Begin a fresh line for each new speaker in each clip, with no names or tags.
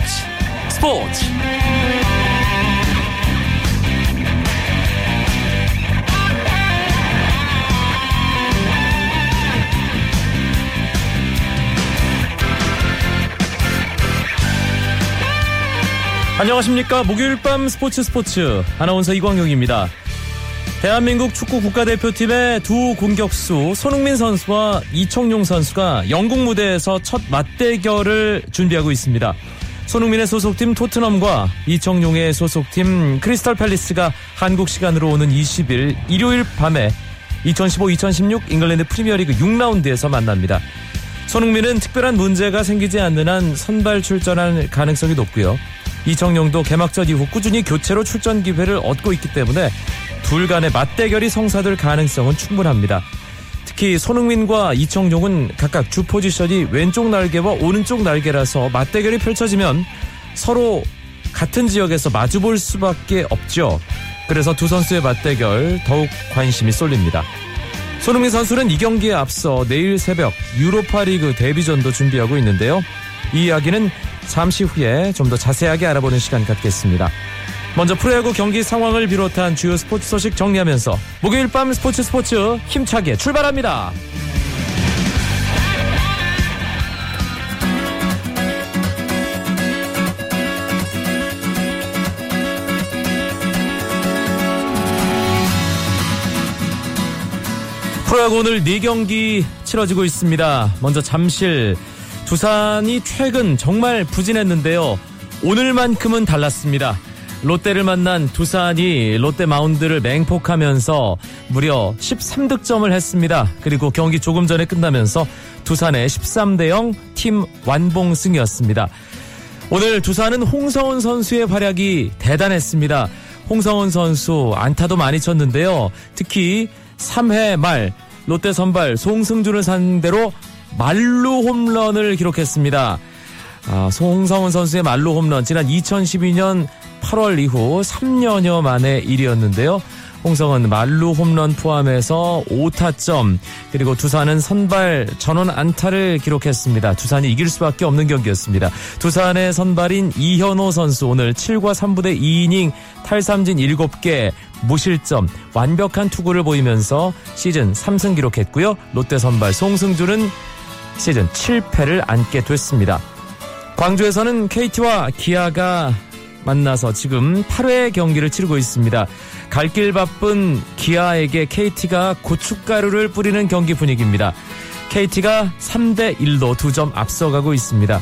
스포츠. 스포츠. 안녕하십니까. 목요일 밤 스포츠 스포츠. 아나운서 이광용입니다. 대한민국 축구 국가대표팀의 두 공격수 손흥민 선수와 이청용 선수가 영국 무대에서 첫 맞대결을 준비하고 있습니다. 손흥민의 소속팀 토트넘과 이청용의 소속팀 크리스탈 팰리스가 한국 시간으로 오는 20일 일요일 밤에 2015-2016 잉글랜드 프리미어리그 6라운드에서 만납니다. 손흥민은 특별한 문제가 생기지 않는 한 선발 출전할 가능성이 높고요. 이청용도 개막전 이후 꾸준히 교체로 출전 기회를 얻고 있기 때문에 둘 간의 맞대결이 성사될 가능성은 충분합니다. 특히 손흥민과 이청용은 각각 주 포지션이 왼쪽 날개와 오른쪽 날개라서 맞대결이 펼쳐지면 서로 같은 지역에서 마주볼 수밖에 없죠. 그래서 두 선수의 맞대결 더욱 관심이 쏠립니다. 손흥민 선수는 이 경기에 앞서 내일 새벽 유로파리그 데뷔전도 준비하고 있는데요. 이 이야기는 잠시 후에 좀 더 자세하게 알아보는 시간 갖겠습니다. 먼저 프로야구 경기 상황을 비롯한 주요 스포츠 소식 정리하면서 목요일 밤 스포츠 스포츠 힘차게 출발합니다. 프로야구 오늘 4경기 치러지고 있습니다. 먼저 잠실 두산이 최근 정말 부진했는데요. 오늘만큼은 달랐습니다. 롯데를 만난 두산이 롯데 마운드를 맹폭하면서 무려 13득점을 했습니다. 그리고 경기 조금 전에 끝나면서 두산의 13대 0 팀 완봉승이었습니다. 오늘 두산은 홍성훈 선수의 활약이 대단했습니다. 홍성훈 선수 안타도 많이 쳤는데요. 특히 3회 말 롯데 선발 송승준을 상대로 말루 홈런을 기록했습니다. 아, 송성훈 선수의 말루 홈런 지난 2012년 8월 이후 3년여 만의 일이었는데요. 홍성은 말루 홈런 포함해서 5타점 그리고 두산은 선발 전원 안타를 기록했습니다. 두산이 이길 수밖에 없는 경기였습니다. 두산의 선발인 이현호 선수 오늘 7과 3부대 2이닝 탈삼진 7개 무실점 완벽한 투구를 보이면서 시즌 3승 기록했고요. 롯데 선발 송승준은 시즌 7패를 안게 됐습니다. 광주에서는 KT와 기아가 만나서 지금 8회 경기를 치르고 있습니다. 갈 길 바쁜 기아에게 KT가 고춧가루를 뿌리는 경기 분위기입니다. KT가 3대 1로 2점 앞서가고 있습니다.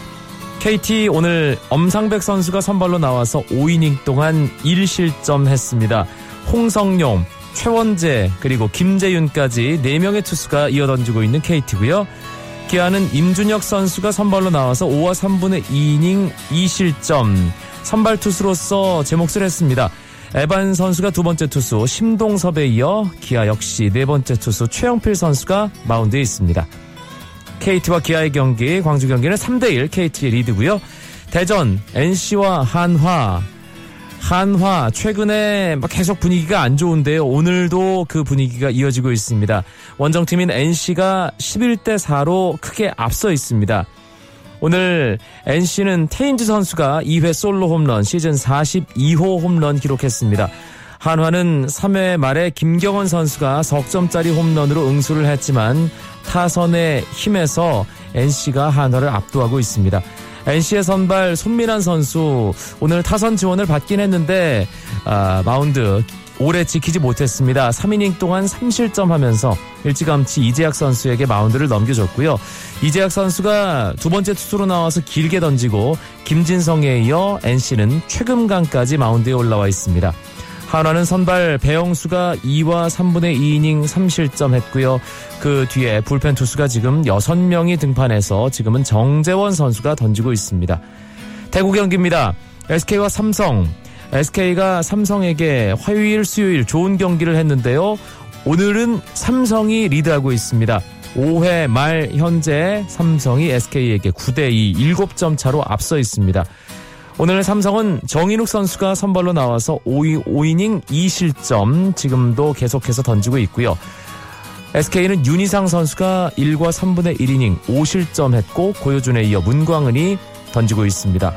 KT 오늘 엄상백 선수가 선발로 나와서 5이닝 동안 1실점 했습니다. 홍성용, 최원재, 그리고 김재윤까지 4명의 투수가 이어던지고 있는 KT고요. 기아는 임준혁 선수가 선발로 나와서 5와 3분의 2이닝 2실점. 선발 투수로서 제 몫을 했습니다. 에반 선수가 두 번째 투수, 심동섭에 이어 기아 역시 네 번째 투수 최영필 선수가 마운드에 있습니다. KT와 기아의 경기, 광주 경기는 3대1 KT의 리드고요. 대전, NC와 한화. 한화 최근에 계속 분위기가 안 좋은데요. 오늘도 그 분위기가 이어지고 있습니다. 원정팀인 NC가 11대 4로 크게 앞서 있습니다. 오늘 NC는 테인즈 선수가 2회 솔로 홈런 시즌 42호 홈런 기록했습니다. 한화는 3회 말에 김경원 선수가 석점짜리 홈런으로 응수를 했지만 타선의 힘에서 NC가 한화를 압도하고 있습니다. NC의 선발 손민한 선수 오늘 타선 지원을 받긴 했는데 아, 마운드 오래 지키지 못했습니다. 3이닝 동안 3실점 하면서 일찌감치 이재학 선수에게 마운드를 넘겨줬고요. 이재학 선수가 두 번째 투수로 나와서 길게 던지고 김진성에 이어 NC는 최금강까지 마운드에 올라와 있습니다. 한화는 선발 배영수가 2와 3분의 2이닝 3실점 했고요. 그 뒤에 불펜 투수가 지금 6명이 등판해서 지금은 정재원 선수가 던지고 있습니다. 대구 경기입니다. SK와 삼성 SK가 삼성에게 화요일, 수요일 좋은 경기를 했는데요. 오늘은 삼성이 리드하고 있습니다. 5회 말 현재 삼성이 SK에게 9대2 7점 차로 앞서 있습니다. 오늘 삼성은 정인욱 선수가 선발로 나와서 5이, 5이닝 2실점 지금도 계속해서 던지고 있고요. SK는 윤희상 선수가 1과 3분의 1이닝 5실점 했고 고효준에 이어 문광은이 던지고 있습니다.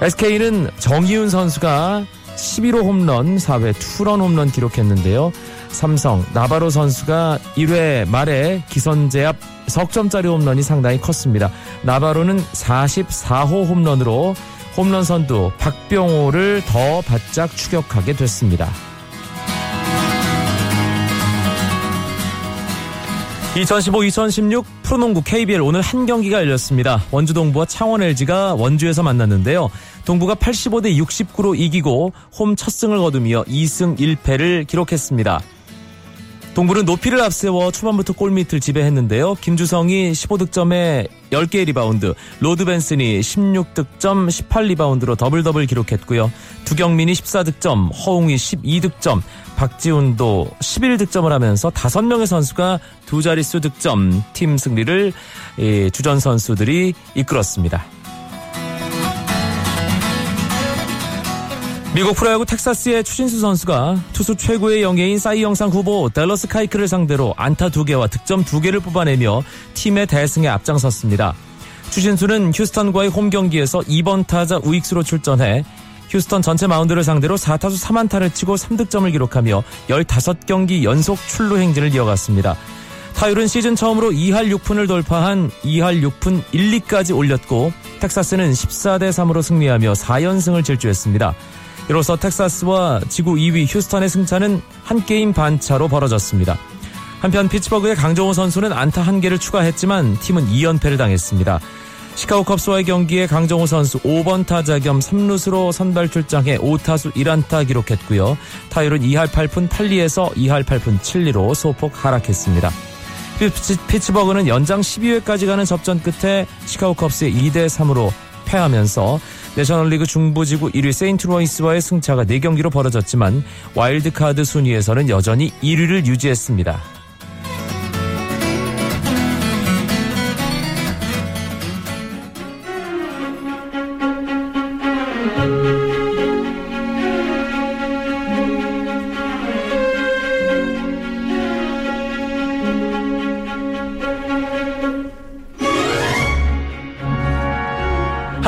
SK는 정희훈 선수가 11호 홈런, 4회 투런 홈런 기록했는데요. 삼성 나바로 선수가 1회 말에 기선제 압 석점짜리 홈런이 상당히 컸습니다. 나바로는 44호 홈런으로 홈런 선두 박병호를 더 바짝 추격하게 됐습니다. 2015-2016 프로농구 KBL 오늘 한 경기가 열렸습니다. 원주 동부와 창원 LG가 원주에서 만났는데요. 동부가 85대 69로 이기고 홈 첫 승을 거두며 2승 1패를 기록했습니다. 동부는 높이를 앞세워 초반부터 골밑을 지배했는데요. 김주성이 15득점에 10개의 리바운드, 로드 벤슨이 16득점, 18리바운드로 더블 더블 기록했고요. 두경민이 14득점, 허웅이 12득점, 박지훈도 11득점을 하면서 5명의 선수가 두 자릿수 득점, 팀 승리를 주전 선수들이 이끌었습니다. 미국 프로야구 텍사스의 추신수 선수가 투수 최고의 영예인 사이 영상 후보 델러스 카이크를 상대로 안타 2개와 득점 2개를 뽑아내며 팀의 대승에 앞장섰습니다. 추신수는 휴스턴과의 홈 경기에서 2번 타자 우익수로 출전해 휴스턴 전체 마운드를 상대로 4타수 3안타를 치고 3득점을 기록하며 15경기 연속 출루 행진을 이어갔습니다. 타율은 시즌 처음으로 2할 6푼을 돌파한 2할 6푼 1, 2까지 올렸고 텍사스는 14대 3으로 승리하며 4연승을 질주했습니다. 이로써 텍사스와 지구 2위 휴스턴의 승차는 한 게임 반 차로 벌어졌습니다. 한편 피츠버그의 강정호 선수는 안타 한 개를 추가했지만 팀은 2연패를 당했습니다. 시카고 컵스와의 경기에 강정호 선수 5번 타자 겸 3루수로 선발 출장해 5타수 1안타 기록했고요. 타율은 2할 8푼 8리에서 2할 8푼 7리로 소폭 하락했습니다. 피츠버그는 연장 12회까지 가는 접전 끝에 시카고 컵스의 2대 3으로 패하면서 내셔널리그 중부지구 1위 세인트루이스와의 승차가 4경기로 벌어졌지만 와일드카드 순위에서는 여전히 1위를 유지했습니다.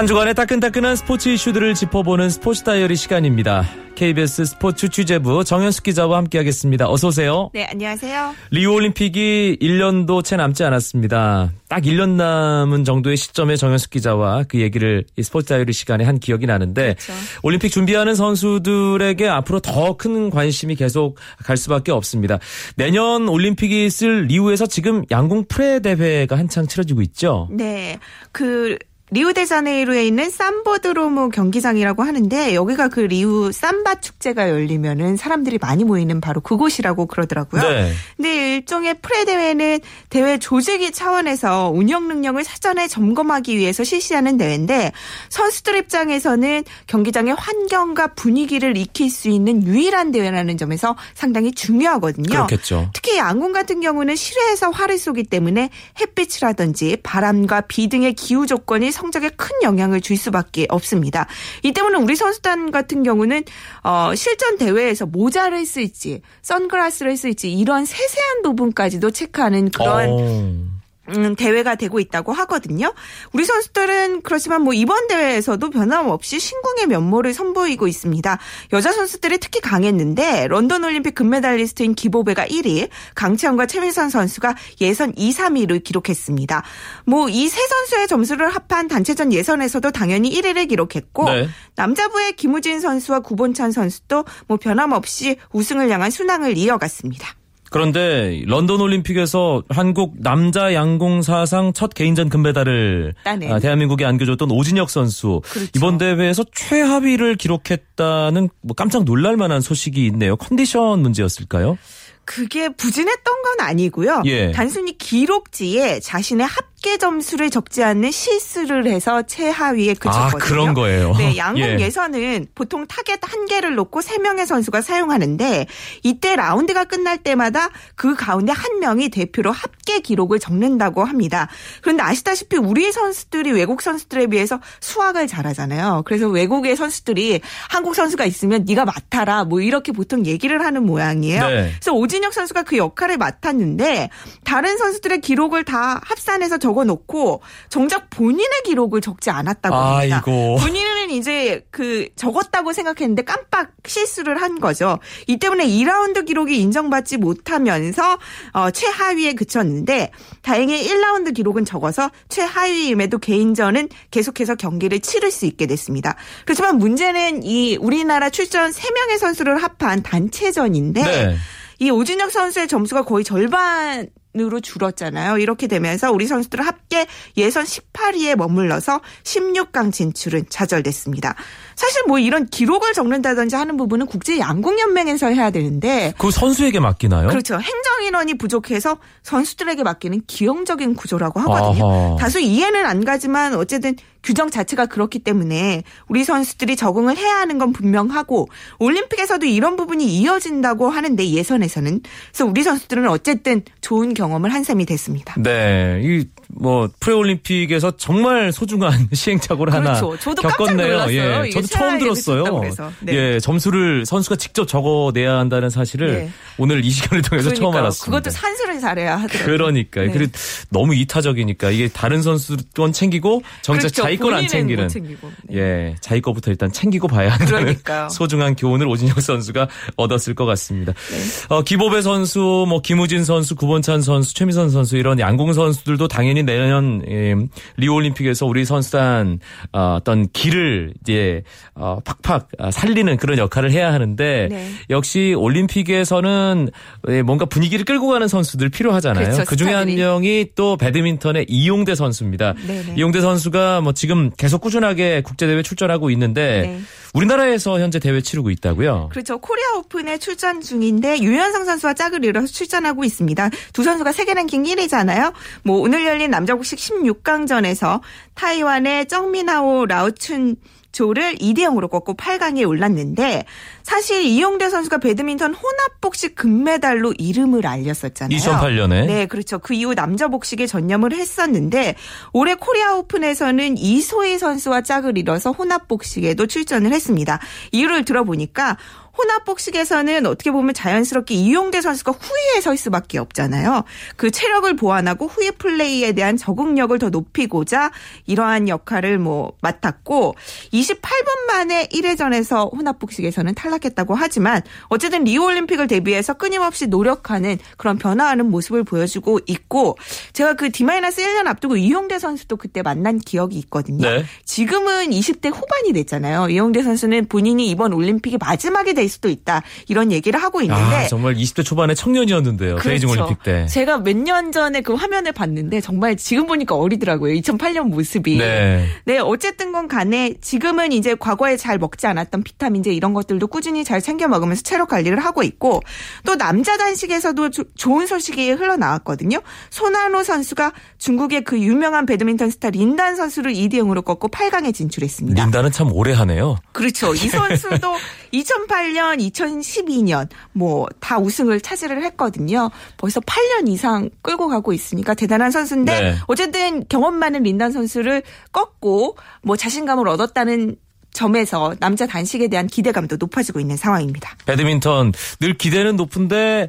한 주간의 따끈따끈한 스포츠 이슈들을 짚어보는 스포츠 다이어리 시간입니다. KBS 스포츠 취재부 정현숙 기자와 함께하겠습니다. 어서 오세요.
네, 안녕하세요.
리우 올림픽이 1년도 채 남지 않았습니다. 딱 1년 남은 정도의 시점에 정현숙 기자와 그 얘기를 스포츠 다이어리 시간에 한 기억이 나는데 그렇죠. 올림픽 준비하는 선수들에게 앞으로 더 큰 관심이 계속 갈 수밖에 없습니다. 내년 올림픽이 있을 리우에서 지금 양궁 pre 대회가 한창 치러지고 있죠.
네. 그 리우데자네이루에 있는 삼보드로무 경기장이라고 하는데 여기가 그 리우 삼바 축제가 열리면은 사람들이 많이 모이는 바로 그곳이라고 그러더라고요. 네. 근데 일종의 프레 대회는 대회 조직이 차원에서 운영 능력을 사전에 점검하기 위해서 실시하는 대회인데 선수들 입장에서는 경기장의 환경과 분위기를 익힐 수 있는 유일한 대회라는 점에서 상당히 중요하거든요.
그렇겠죠.
특히 양궁 같은 경우는 실외에서 활을 쏘기 때문에 햇빛이라든지 바람과 비 등의 기후 조건이 성적에 큰 영향을 줄 수밖에 없습니다. 이 때문에 우리 선수단 같은 경우는 어, 실전 대회에서 모자를 쓸지 선글라스를 쓸지 이런 세세한 부분까지도 체크하는 그런 오. 어. 음, 대회가 되고 있다고 하거든요. 우리 선수들은 그렇지만 뭐 이번 대회에서도 변함없이 신궁의 면모를 선보이고 있습니다. 여자 선수들이 특히 강했는데 런던 올림픽 금메달리스트인 기보배가 1위, 강채원과 최민선 선수가 예선 2, 3위를 기록했습니다. 뭐 이 세 선수의 점수를 합한 단체전 예선에서도 당연히 1위를 기록했고 네. 남자부의 김우진 선수와 구본찬 선수도 뭐 변함없이 우승을 향한 순항을 이어갔습니다.
그런데 런던 올림픽에서 한국 남자 양궁 사상 첫 개인전 금메달을 따낸. 아, 대한민국에 안겨줬던 오진혁 선수 그렇죠. 이번 대회에서 최하위를 기록했다는 뭐 깜짝 놀랄 만한 소식이 있네요. 컨디션 문제였을까요?
그게 부진했던 건 아니고요. 예. 단순히 기록지에 자신의 합계 점수를 적지 않는 실수를 해서 최하위에 그쳤거든요. 아,
그런 거예요.
네, 양궁 예. 선은 보통 타겟 한 개를 놓고 세 명의 선수가 사용하는데 이때 라운드가 끝날 때마다 그 가운데 한 명이 대표로 합계 기록을 적는다고 합니다. 그런데 아시다시피 우리 선수들이 외국 선수들에 비해서 수학을 잘하잖아요. 그래서 외국의 선수들이 한국 선수가 있으면 네가 맡아라 뭐 이렇게 보통 얘기를 하는 모양이에요. 네. 그래서 오진혁 선수가 그 역할을 맡았는데 다른 선수들의 기록을 다 합산해서 적어 놓고 정작 본인의 기록을 적지 않았다고 합니다. 아이고. 본인은 이제 그 적었다고 생각했는데 깜빡 실수를 한 거죠. 이 때문에 2라운드 기록이 인정받지 못하면서 어, 최하위에 그쳤는데 다행히 1라운드 기록은 적어서 최하위임에도 개인전은 계속해서 경기를 치를 수 있게 됐습니다. 그렇지만 문제는 이 우리나라 출전 3명의 선수를 합한 단체전인데
네.
이 오준혁 선수의 점수가 거의 절반 으로 줄었잖아요. 이렇게 되면서 우리 선수들은 합계 예선 18위에 머물러서 16강 진출은 좌절됐습니다. 사실 뭐 이런 기록을 적는다든지 하는 부분은 국제 양궁 연맹에서 해야 되는데
그 선수에게 맡기나요?
그렇죠. 행정 인원이 부족해서 선수들에게 맡기는 기형적인 구조라고 하거든요.
아하.
다수 이해는 안 가지만 어쨌든 규정 자체가 그렇기 때문에 우리 선수들이 적응을 해야 하는 건 분명하고 올림픽에서도 이런 부분이 이어진다고 하는데 예선에서는 그래서 우리 선수들은 어쨌든 좋은 경 험을 한 셈이 됐습니다.
네, 이 뭐 프레올림픽에서 정말 소중한 시행착오를
그렇죠.
하나
저도
겪었네요. 예, 저도 처음 들었어요.
네.
예, 점수를 선수가 직접 적어내야 한다는 사실을
네.
오늘 이 시간을 통해서 처음
그러니까요.
알았습니다.
그것도 산수를 잘해야 하더라고요.
그러니까요.
네.
그리고 너무 이타적이니까 이게 다른 선수 건 챙기고 정작
그렇죠.
자기 건 안 챙기는.
못 챙기고. 네.
예, 자기 거부터 일단 챙기고 봐야 하는
그러니까요.
소중한 교훈을 오진혁 선수가 얻었을 것 같습니다.
네.
어, 기보배 선수, 뭐 김우진 선수, 구본찬 선수, 최미선 선수 이런 양궁 선수들도 당연히 내년 예, 리오 올림픽에서 우리 선수단 어, 어떤 길을 이제 어, 팍팍 아, 살리는 그런 역할을 해야 하는데
네.
역시 올림픽에서는 예, 뭔가 분위기를 끌고 가는 선수들 필요하잖아요.
그렇죠,
그 중에 한. 명이 또 배드민턴의 이용대 선수입니다.
네네.
이용대 선수가 뭐 지금 계속 꾸준하게 국제 대회 출전하고 있는데
네.
우리나라에서 현재 대회 치르고 있다고요.
그렇죠. 코리아 오픈에 출전 중인데 유현상 선수와 짝을 이뤄서 출전하고 있습니다. 두 선수가 세계 랭킹 1위잖아요. 뭐 오늘 열린 남자 복식 16강전에서 타이완의 정민하오 라오춘 조를 2대 0으로 꺾고 8강에 올랐는데 사실 이용대 선수가 배드민턴 혼합 복식 금메달로 이름을 알렸었잖아요.
2008년에.
네, 그렇죠. 그 이후 남자 복식에 전념을 했었는데 올해 코리아 오픈에서는 이소희 선수와 짝을 이뤄서 혼합 복식에도 출전을 했습니다. 이유를 들어보니까 혼합 복식에서는 어떻게 보면 자연스럽게 이용대 선수가 후위에 설 수밖에 없잖아요. 그 체력을 보완하고 후위 플레이에 대한 적응력을 더 높이고자 이러한 역할을 뭐 맡았고 28분 만에 1회전에서 혼합 복식에서는 탈락했다고 하지만 어쨌든 리우 올림픽을 대비해서 끊임없이 노력하는 그런 변화하는 모습을 보여주고 있고 제가 그 D-1년 앞두고 이용대 선수도 그때 만난 기억이 있거든요.
네.
지금은 20대 후반이 됐잖아요. 이용대 선수는 본인이 이번 올림픽이 마지막이 될 수도 있다. 이런 얘기를 하고 있는데
아, 정말 20대 초반의 청년이었는데요. 베이징 올림픽 때.
제가 몇 년 전에 그 화면을 봤는데 정말 지금 보니까 어리더라고요. 2008년 모습이.
네.
네, 어쨌든 건 간에 지금은 이제 과거에 잘 먹지 않았던 비타민제 이런 것들도 꾸준히 잘 챙겨 먹으면서 체력 관리를 하고 있고 또 남자 단식에서도 조- 좋은 소식이 흘러나왔거든요. 손한호 선수가 중국의 그 유명한 배드민턴 스타 린단 선수를 2대 0으로 꺾고 8강에 진출했습니다.
린다는 참 오래 하네요.
그렇죠. 이 선수도 2008년, 2012년 뭐 다 우승을 차지를 했거든요. 벌써 8년 이상 끌고 가고 있으니까 대단한 선수인데
네.
어쨌든 경험 많은 린단 선수를 꺾고 뭐 자신감을 얻었다는 점에서 남자 단식에 대한 기대감도 높아지고 있는 상황입니다.
배드민턴 늘 기대는 높은데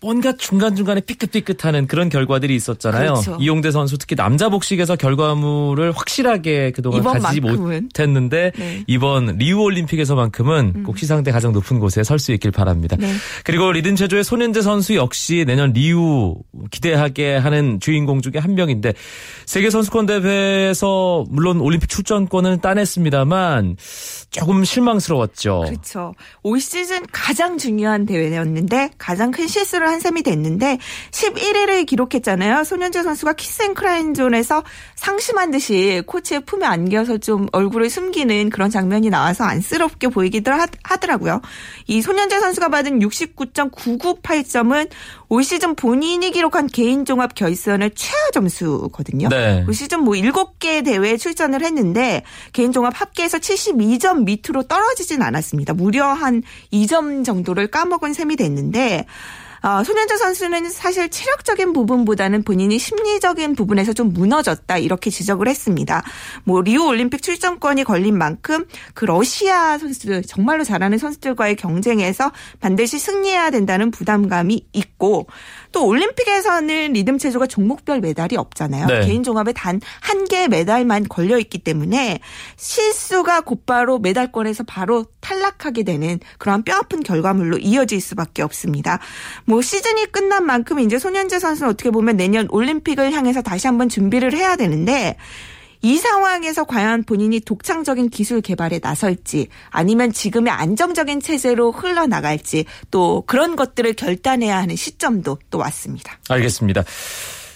뭔가 중간중간에 삐끗삐끗하는 그런 결과들이 있었잖아요.
그렇죠.
이용대 선수 특히 남자 복식에서 결과물을 확실하게 그동안 가지지
이번만큼은.
못했는데
네. 음.
이번 리우 올림픽에서만큼은 꼭 시상대 가장 높은 곳에 설 수 있길 바랍니다.
네.
그리고 리듬 체조의 손현재 선수 역시 내년 리우 기대하게 하는 주인공 중에 한 명인데 세계 선수권 대회에서 물론 올림픽 출전권은 따냈습니다만 조금 실망스러웠죠.
그렇죠. 올 시즌 가장 중요한 대회였는데 가장 큰 실수를 한 셈이 됐는데 11위를 기록했잖아요. 손현재 선수가 키스앤크라인존에서 상심한 듯이 코치의 품에 안겨서 좀 얼굴을 숨기는 그런 장면이 나와서 안쓰럽게 보이기도 하- 하더라고요. 이 손현재 선수가 받은 69.998점은 올 시즌 본인이 기록한 개인 종합 결선의 최하 점수거든요.
네.
올 시즌 뭐 7개 대회에 출전을 했는데 개인 종합 합계에서 72점 밑으로 떨어지진 않았습니다. 무려 한 2점 정도를 까먹은 셈이 됐는데 어, 손현재 선수는 사실 체력적인 부분보다는 본인이 심리적인 부분에서 좀 무너졌다 이렇게 지적을 했습니다. 뭐 리우 올림픽 출전권이 걸린 만큼 그 러시아 선수들 정말로 잘하는 선수들과의 경쟁에서 반드시 승리해야 된다는 부담감이 있고 또 올림픽에서는 리듬 체조가 종목별 메달이 없잖아요. 네. 개인 종합에 단 한 개의 메달만 걸려 있기 때문에 실수가 곧바로 메달권에서 바로 탈락하게 되는 그런 뼈아픈 결과물로 이어질 수밖에 없습니다. 뭐 시즌이 끝난 만큼 이제 손현재 선수는 어떻게 보면 내년 올림픽을 향해서 다시 한번 준비를 해야 되는데 이 상황에서 과연 본인이 독창적인 기술 개발에 나설지 아니면 지금의 안정적인 체제로 흘러나갈지 또 그런 것들을 결단해야 하는 시점도 또 왔습니다.
알겠습니다.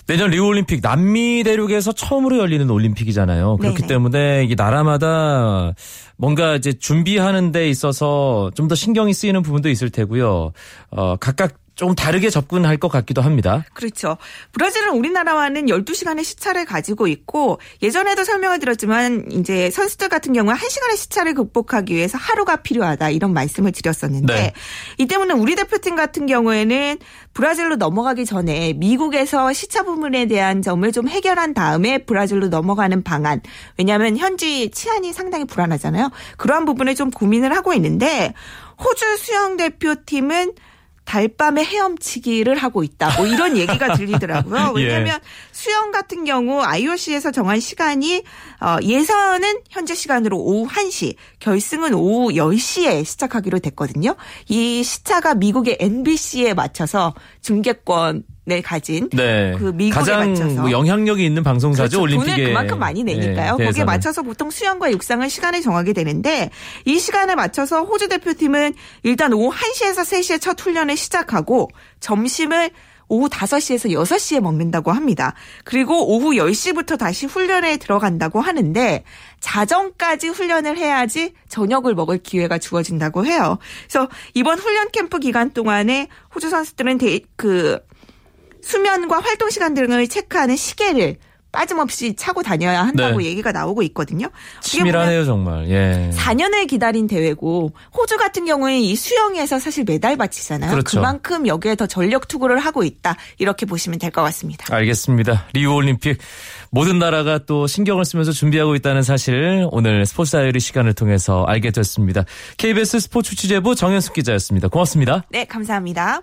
내년 리우올림픽 남미 대륙에서 처음으로 열리는 올림픽이잖아요. 그렇기 네네. 때문에 이 나라마다 뭔가 이제 준비하는 데 있어서 좀 더 신경이 쓰이는 부분도 있을 테고요. 어, 각각 조금 다르게 접근할 것 같기도 합니다.
그렇죠. 브라질은 우리나라와는 12시간의 시차를 가지고 있고 예전에도 설명을 드렸지만 이제 선수들 같은 경우는 1시간의 시차를 극복하기 위해서 하루가 필요하다 이런 말씀을 드렸었는데 네. 이 때문에 우리 대표팀 같은 경우에는 브라질로 넘어가기 전에 미국에서 시차 부분에 대한 점을 좀 해결한 다음에 브라질로 넘어가는 방안. 왜냐하면 현지 치안이 상당히 불안하잖아요. 그러한 부분을 좀 고민을 하고 있는데 호주 수영 대표팀은 달밤에 헤엄치기를 하고 있다. 뭐 이런 얘기가 들리더라고요. 예. 왜냐하면 예. 수영 같은 경우 IOC에서 정한 시간이 어, 예선은 현재 시간으로 오후 1시, 결승은 오후 10시에 시작하기로 됐거든요. 이 시차가 미국의 NBC에 맞춰서 중계권 을 가진 네. 그 미국에
가장
맞춰서
뭐 영향력이 있는 방송사죠 그렇죠. 올림픽에
돈을 그만큼 많이 내니까요. 네, 거기에 맞춰서 보통 수영과 육상을 시간을 정하게 되는데 이 시간에 맞춰서 호주 대표팀은 일단 오후 1시에서 3시에 첫 훈련을 시작하고 점심을 오후 5시에서 6시에 먹는다고 합니다. 그리고 오후 10시부터 다시 훈련에 들어간다고 하는데 자정까지 훈련을 해야지 저녁을 먹을 기회가 주어진다고 해요. 그래서 이번 훈련 캠프 기간 동안에 호주 선수들은 대, 그 수면과 활동 시간 등을 체크하는 시계를 빠짐없이 차고 다녀야 한다고 네. 얘기가 나오고 있거든요.
치밀하네요, 정말. 예.
4년을 기다린 대회고 호주 같은 경우에 이 수영에서 사실 메달 받치잖아요. 그렇죠. 그만큼 여기에 더 전력 투구를 하고 있다. 이렇게 보시면 될 것 같습니다.
알겠습니다. 리우 올림픽 모든 나라가 또 신경을 쓰면서 준비하고 있다는 사실 오늘 스포츠 다이어리 시간을 통해서 알게 됐습니다. KBS 스포츠 취재부 정현숙 기자였습니다. 고맙습니다.
네, 감사합니다.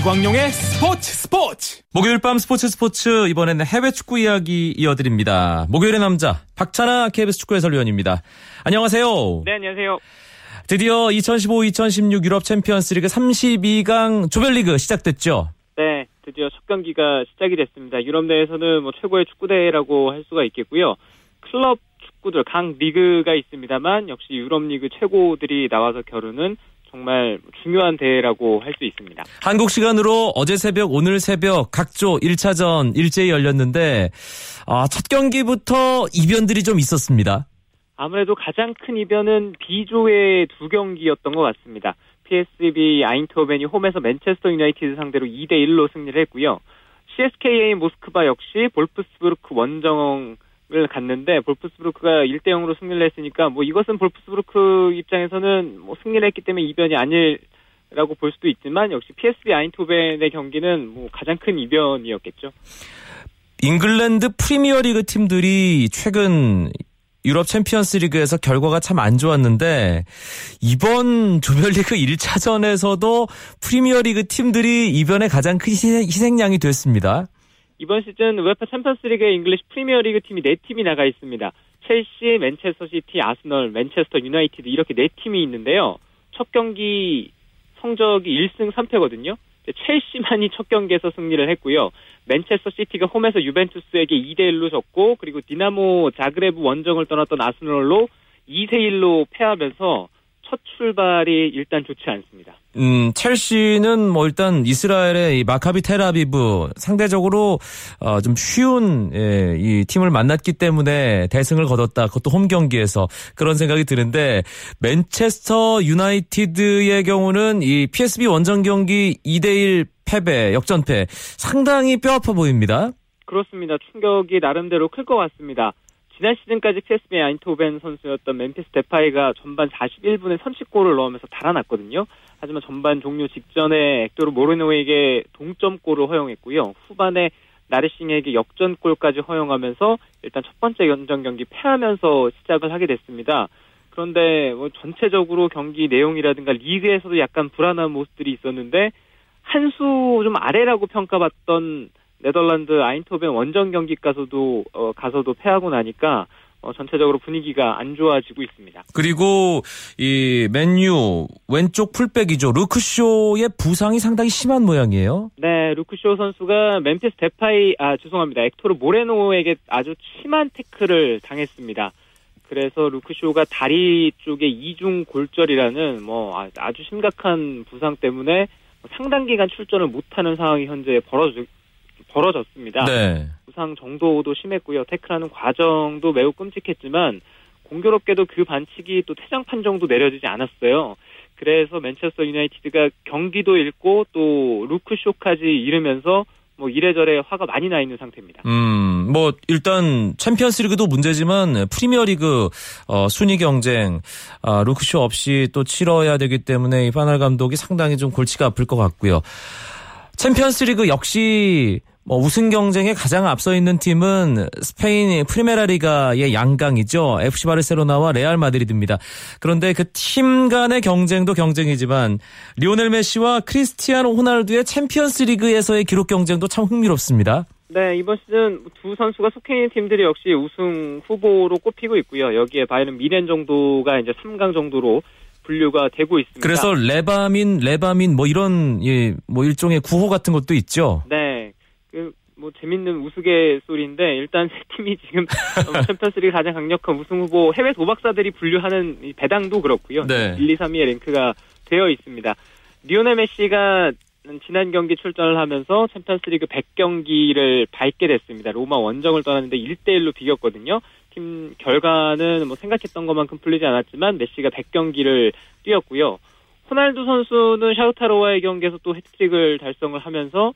이광용의 스포츠 스포츠
목요일 밤 스포츠 스포츠 이번에는 해외 축구 이야기 이어드립니다. 목요일의 남자 박찬하 KBS 축구 해설위원입니다. 안녕하세요.
네 안녕하세요.
드디어 2015-2016 유럽 챔피언스리그 32강 조별리그 시작됐죠.
네 드디어 첫 경기가 시작이 됐습니다. 유럽 내에서는 뭐 최고의 축구 대회라고 할 수가 있겠고요. 클럽 축구들 강 리그가 있습니다만 역시 유럽 리그 최고들이 나와서 겨루는 정말 중요한 대회라고 할 수 있습니다.
한국 시간으로 어제 새벽, 오늘 새벽 각조 1차전 일제히 열렸는데 아, 첫 경기부터 이변들이 좀 있었습니다.
아무래도 가장 큰 이변은 B조의 두 경기였던 것 같습니다. PSV 아인토벤이 홈에서 맨체스터 유나이티드 상대로 2대 1로 승리를 했고요. CSKA 모스크바 역시 볼프스부르크 원정 을 갔는데 볼프스부르크가 1대 0으로 승리를 했으니까 뭐 이것은 볼프스부르크 입장에서는 뭐 승리를 했기 때문에 이변이 아닐라고 볼 수도 있지만 역시 PSV 아인토벤의 경기는 뭐 가장 큰 이변이었겠죠.
잉글랜드 프리미어리그 팀들이 최근 유럽 챔피언스 리그에서 결과가 참 안 좋았는데 이번 조별리그 1차전에서도 프리미어리그 팀들이 이변에 가장 큰 희생양이 됐습니다.
이번 시즌 UEFA 챔피언스리그의 잉글리시 프리미어리그 팀이 네 팀이 나가 있습니다. 첼시, 맨체스터 시티, 아스널, 맨체스터 유나이티드 이렇게 네 팀이 있는데요. 첫 경기 성적이 1승 3패거든요. 첼시만이 첫 경기에서 승리를 했고요. 맨체스터 시티가 홈에서 유벤투스에게 2대 1로 졌고 그리고 디나모 자그레브 원정을 떠났던 아스널도 2대 1로 패하면서 첫 출발이 일단 좋지 않습니다.
음, 첼시는 뭐 일단 이스라엘의 이 마카비 텔아비브 상대적으로 어, 좀 쉬운 예, 이 팀을 만났기 때문에 대승을 거뒀다. 그것도 홈 경기에서 그런 생각이 드는데 맨체스터 유나이티드의 경우는 이 PSV 원정 경기 2대1 패배, 역전패 상당히 뼈아파 보입니다.
그렇습니다. 충격이 나름대로 클 것 같습니다. 지난 시즌까지 PSV 아인토벤 선수였던 멤피스 데파이가 전반 41분에 선취골을 넣으면서 달아났거든요. 하지만 전반 종료 직전에 액도르 모르노에게 동점골을 허용했고요. 후반에 나르싱에게 역전골까지 허용하면서 일단 첫 번째 연전 경기 패하면서 시작을 하게 됐습니다. 그런데 뭐 전체적으로 경기 내용이라든가 리그에서도 약간 불안한 모습들이 있었는데 한 수 좀 아래라고 평가받던 네덜란드 아인토벤 원정 경기 가서도 어, 가서도 패하고 나니까 어, 전체적으로 분위기가 안 좋아지고 있습니다.
그리고 이 맨유 왼쪽 풀백이죠. 루크쇼의 부상이 상당히 심한 모양이에요.
네, 루크쇼 선수가 멤피스 데파이 아 죄송합니다. 액토르 모레노에게 아주 심한 태클을 당했습니다. 그래서 루크쇼가 다리 쪽에 이중 골절이라는 뭐 아- 아주 심각한 부상 때문에 상당 기간 출전을 못하는 상황이 현재 벌어져 벌어졌습니다.
네.
부상 정도도 심했고요. 태클하는 과정도 매우 끔찍했지만 공교롭게도 그 반칙이 또 퇴장 판정도 내려지지 않았어요. 그래서 맨체스터 유나이티드가 경기도 잃고 또 루크쇼까지 잃으면서 뭐 이래저래 화가 많이 나 있는 상태입니다.
음, 뭐 일단 챔피언스리그도 문제지만 프리미어리그 어, 순위 경쟁 아, 루크 쇼 없이 또 치러야 되기 때문에 이 판할 감독이 상당히 좀 골치가 아플 것 같고요. 챔피언스리그 역시 뭐 우승 경쟁에 가장 앞서 있는 팀은 스페인 프리메라리가의 양강이죠. FC 바르셀로나와 레알 마드리드입니다. 그런데 그 팀 간의 경쟁도 경쟁이지만 리오넬 메시와 크리스티아노 호날두의 챔피언스 리그에서의 기록 경쟁도 참 흥미롭습니다.
네, 이번 시즌 두 선수가 속해 있는 팀들이 역시 우승 후보로 꼽히고 있고요. 여기에 바이에른 뮌헨 정도가 이제 3강 정도로 분류가 되고 있습니다.
그래서 레바민, 레바민 뭐 이런 예, 뭐 일종의 구호 같은 것도 있죠.
네. 그, 뭐, 재밌는 우스갯소리인데, 일단 세 팀이 지금 어, 챔피언스리그 가장 강력한 우승 후보 해외 도박사들이 분류하는 이 배당도 그렇고요.
네.
1, 2, 3위의 랭크가 되어 있습니다. 리오넬 메시가 지난 경기 출전을 하면서 챔피언스리그 100경기를 밟게 됐습니다. 로마 원정을 떠났는데 1대1로 비겼거든요. 팀 결과는 뭐 생각했던 것만큼 풀리지 않았지만 메시가 100경기를 뛰었고요. 호날두 선수는 샤우타로와의 경기에서 또 해트트릭을 달성을 하면서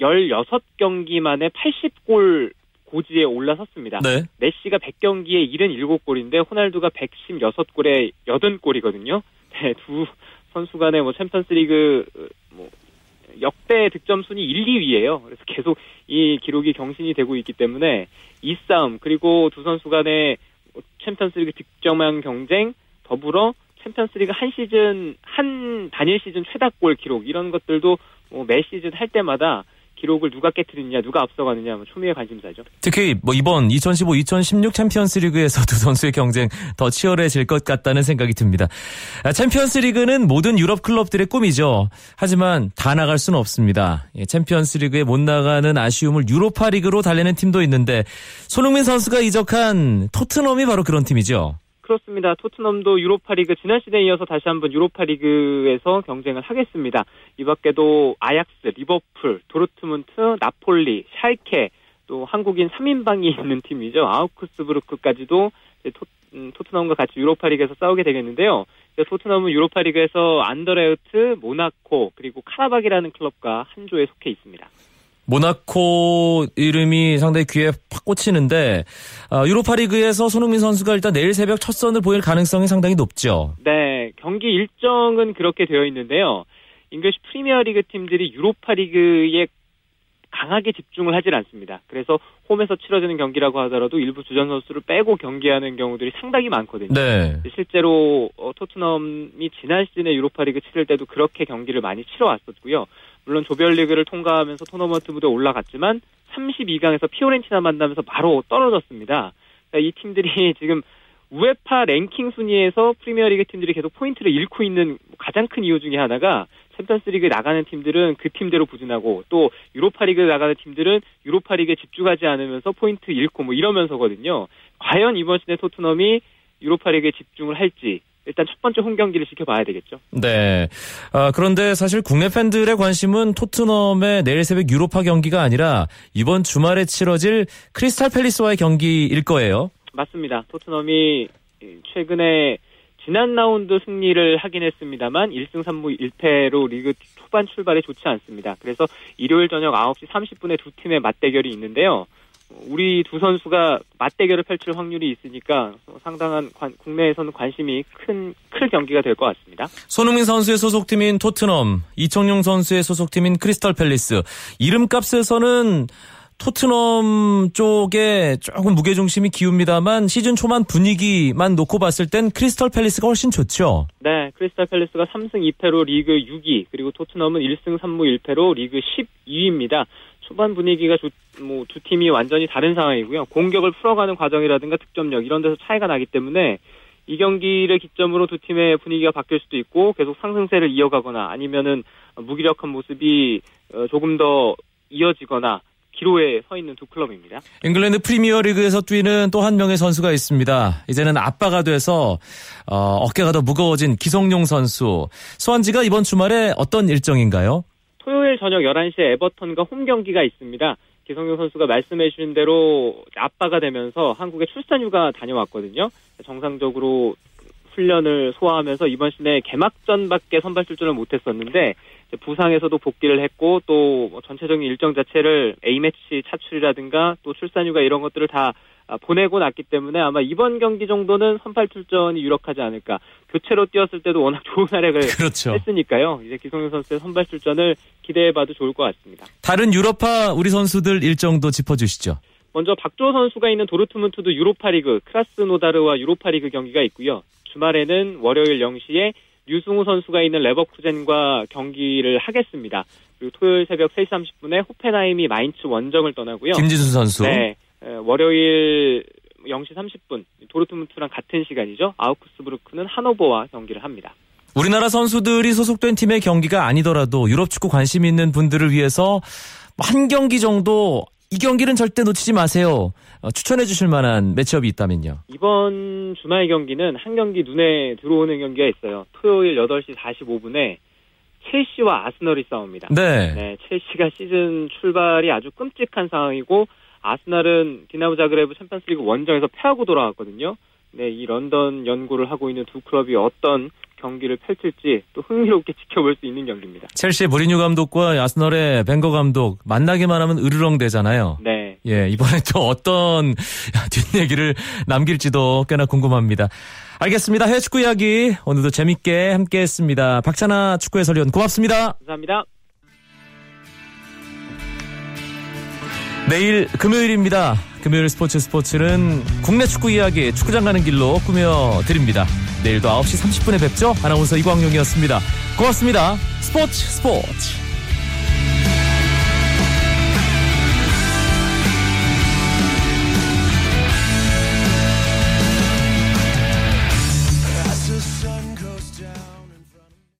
116경기 만에 80골 고지에 올라섰습니다.
네.
메시가 100경기에 77골인데 호날두가 116골에 80골이거든요. 네, 두 선수 간의 뭐 챔피언스리그 뭐 역대 득점 순위 1, 2위예요. 그래서 계속 이 기록이 경신이 되고 있기 때문에 이 싸움 그리고 두 선수 간의 챔피언스리그 득점왕 경쟁 더불어 챔피언스리그 한 시즌 한 단일 시즌 최다골 기록 이런 것들도 뭐 매 시즌 할 때마다 기록을 누가 깨뜨리느냐 누가 앞서가느냐 뭐 초미의 관심사죠.
특히 뭐 이번 2015-2016 챔피언스리그에서 두 선수의 경쟁 더 치열해질 것 같다는 생각이 듭니다. 아, 챔피언스리그는 모든 유럽 클럽들의 꿈이죠. 하지만 다 나갈 수는 없습니다. 예, 챔피언스리그에 못 나가는 아쉬움을 유로파리그로 달래는 팀도 있는데 손흥민 선수가 이적한 토트넘이 바로 그런 팀이죠.
그렇습니다. 토트넘도 유로파리그 지난 시즌에 이어서 다시 한번 유로파리그에서 경쟁을 하겠습니다. 이 밖에도 아약스, 리버풀, 도르트문트, 나폴리, 샬케 또 한국인 3인방이 있는 팀이죠. 아우크스부르크까지도 토, 음, 토트넘과 같이 유로파리그에서 싸우게 되겠는데요. 토트넘은 유로파리그에서 안더레흐트, 모나코 그리고 카라박이라는 클럽과 한 조에 속해 있습니다.
모나코 이름이 상당히 귀에 팍 꽂히는데 아, 유로파리그에서 손흥민 선수가 일단 내일 새벽 첫 선을 보일 가능성이 상당히 높죠.
네, 경기 일정은 그렇게 되어 있는데요. 잉글리시 프리미어리그 팀들이 유로파리그에 강하게 집중을 하질 않습니다. 그래서 홈에서 치러지는 경기라고 하더라도 일부 주전 선수를 빼고 경기하는 경우들이 상당히 많거든요.
네.
실제로 어, 토트넘이 지난 시즌에 유로파리그 치를 때도 그렇게 경기를 많이 치러왔었고요. 물론 조별리그를 통과하면서 토너먼트 무대에 올라갔지만 32강에서 피오렌티나 만나면서 바로 떨어졌습니다. 그러니까 이 팀들이 지금 우에파 랭킹 순위에서 프리미어리그 팀들이 계속 포인트를 잃고 있는 가장 큰 이유 중에 하나가 챔피언스리그에 나가는 팀들은 그 팀대로 부진하고 또 유로파리그에 나가는 팀들은 유로파리그에 집중하지 않으면서 포인트 잃고 뭐 이러면서거든요. 과연 이번 시즌에 토트넘이 유로파리그에 집중을 할지 일단 첫 번째 홈 경기를 지켜봐야 되겠죠.
네. 아, 그런데 사실 국내 팬들의 관심은 토트넘의 내일 새벽 유로파 경기가 아니라 이번 주말에 치러질 크리스탈 팰리스와의 경기일 거예요.
맞습니다. 토트넘이 최근에 지난 라운드 승리를 하긴 했습니다만 1승 3무 1패로 리그 초반 출발에 좋지 않습니다. 그래서 일요일 저녁 9시 30분에 두 팀의 맞대결이 있는데요. 우리 두 선수가 맞대결을 펼칠 확률이 있으니까 상당한 관, 국내에서는 관심이 큰, 큰 경기가 될 것 같습니다.
손흥민 선수의 소속팀인 토트넘, 이청용 선수의 소속팀인 크리스탈 팰리스. 이름값에서는 토트넘 쪽에 조금 무게중심이 기웁니다만 시즌 초반 분위기만 놓고 봤을 땐 크리스탈 팰리스가 훨씬 좋죠.
네, 크리스탈 팰리스가 3승 2패로 리그 6위, 그리고 토트넘은 1승 3무 1패로 리그 12위입니다. 초반 분위기가 뭐 두 팀이 완전히 다른 상황이고요. 공격을 풀어가는 과정이라든가 득점력 이런 데서 차이가 나기 때문에 이 경기를 기점으로 두 팀의 분위기가 바뀔 수도 있고 계속 상승세를 이어가거나 아니면은 무기력한 모습이 어, 조금 더 이어지거나 기로에 서 있는 두 클럽입니다.
잉글랜드 프리미어 리그에서 뛰는 또 한 명의 선수가 있습니다. 이제는 아빠가 돼서 어, 깨가 더 무거워진 기성용 선수. 수완지가 이번 주말에 어떤 일정인가요?
토요일 저녁 11시에 에버턴과 홈 경기가 있습니다. 기성용 선수가 말씀해 주신 대로 아빠가 되면서 한국에 출산휴가 다녀왔거든요. 정상적으로 훈련을 소화하면서 이번 시즌에 개막전밖에 선발 출전을 못했었는데 부상에서도 복귀를 했고 또뭐 전체적인 일정 자체를 A매치 차출이라든가 또 출산휴가 이런 것들을 다 아, 보내고 났기 때문에 아마 이번 경기 정도는 선발 출전이 유력하지 않을까. 교체로 뛰었을 때도 워낙 좋은 활약을
그렇죠.
했으니까요. 이제 기성용 선수의 선발 출전을 기대해봐도 좋을 것 같습니다.
다른 유럽파 우리 선수들 일정도 짚어주시죠.
먼저 박주호 선수가 있는 도르트문트도 유로파리그 크라스노다르와 유로파리그 경기가 있고요. 주말에는 월요일 0시에 류승우 선수가 있는 레버쿠젠과 경기를 하겠습니다. 그리고 토요일 새벽 3시 30분에 호펜하임이 마인츠 원정을 떠나고요.
김진수 선수.
네, 에, 월요일 0시 30분 도르트문트랑 같은 시간이죠. 아우크스부르크는 하노버와 경기를 합니다.
우리나라 선수들이 소속된 팀의 경기가 아니더라도 유럽 축구 관심 있는 분들을 위해서 한 경기 정도 이 경기는 절대 놓치지 마세요. 어, 추천해 주실 만한 매치업이 있다면요.
이번 주말 경기는 한 경기 눈에 들어오는 경기가 있어요. 토요일 8시 45분에 첼시와 아스널이 싸웁니다.
네.
네, 첼시가 시즌 출발이 아주 끔찍한 상황이고 아스날은 디나모 자그레브 챔피언스리그 원정에서 패하고 돌아왔거든요. 네, 이 런던 연구를 하고 있는 두 클럽이 어떤 경기를 펼칠지 또 흥미롭게 지켜볼 수 있는 경기입니다.
첼시의 무리뉴 감독과 아스널의 벵거 감독 만나기만 하면 으르렁 되잖아요.
네,
예, 이번에 또 어떤 뒷얘기를 남길지도 꽤나 궁금합니다. 알겠습니다. 해외 축구 이야기 오늘도 재밌게 함께 했습니다. 박찬아 축구 해설위원 고맙습니다.
감사합니다.
내일 금요일입니다. 금요일 스포츠 스포츠는 국내 축구 이야기 축구장 가는 길로 꾸며드립니다. 내일도 9시 30분에 뵙죠. 아나운서 이광용이었습니다. 고맙습니다. 스포츠 스포츠.